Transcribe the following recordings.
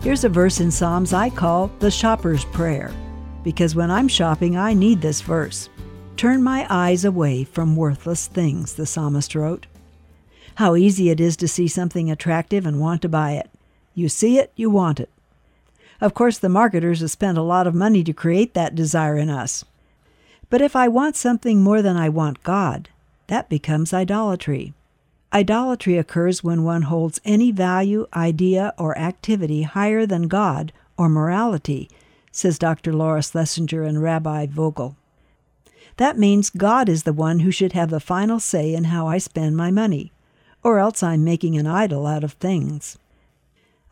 Here's a verse in Psalms I call the shopper's prayer, because when I'm shopping, I need this verse. Turn my eyes away from worthless things, the psalmist wrote. How easy it is to see something attractive and want to buy it. You see it, you want it. Of course, the marketers have spent a lot of money to create that desire in us. But if I want something more than I want God, that becomes idolatry. Idolatry occurs when one holds any value, idea, or activity higher than God or morality, says Dr. Laura Schlesinger and Rabbi Vogel. That means God is the one who should have the final say in how I spend my money, or else I'm making an idol out of things.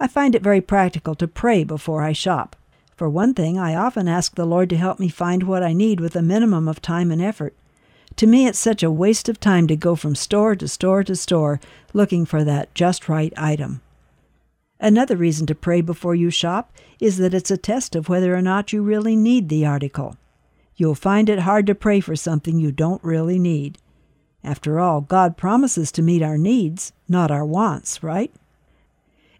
I find it very practical to pray before I shop. For one thing, I often ask the Lord to help me find what I need with a minimum of time and effort. To me, it's such a waste of time to go from store to store to store looking for that just right item. Another reason to pray before you shop is that it's a test of whether or not you really need the article. You'll find it hard to pray for something you don't really need. After all, God promises to meet our needs, not our wants, right?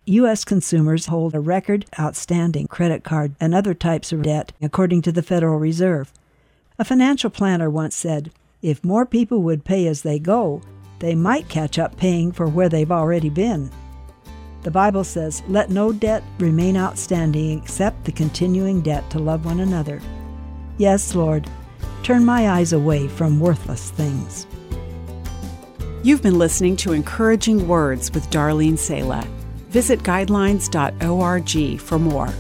U.S. consumers hold a record outstanding credit card and other types of debt, according to the Federal Reserve. A financial planner once said, if more people would pay as they go, they might catch up paying for where they've already been. The Bible says, Let no debt remain outstanding except the continuing debt to love one another. Yes, Lord, turn my eyes away from worthless things. You've been listening to Encouraging Words with Darlene Sala. Visit guidelines.org for more.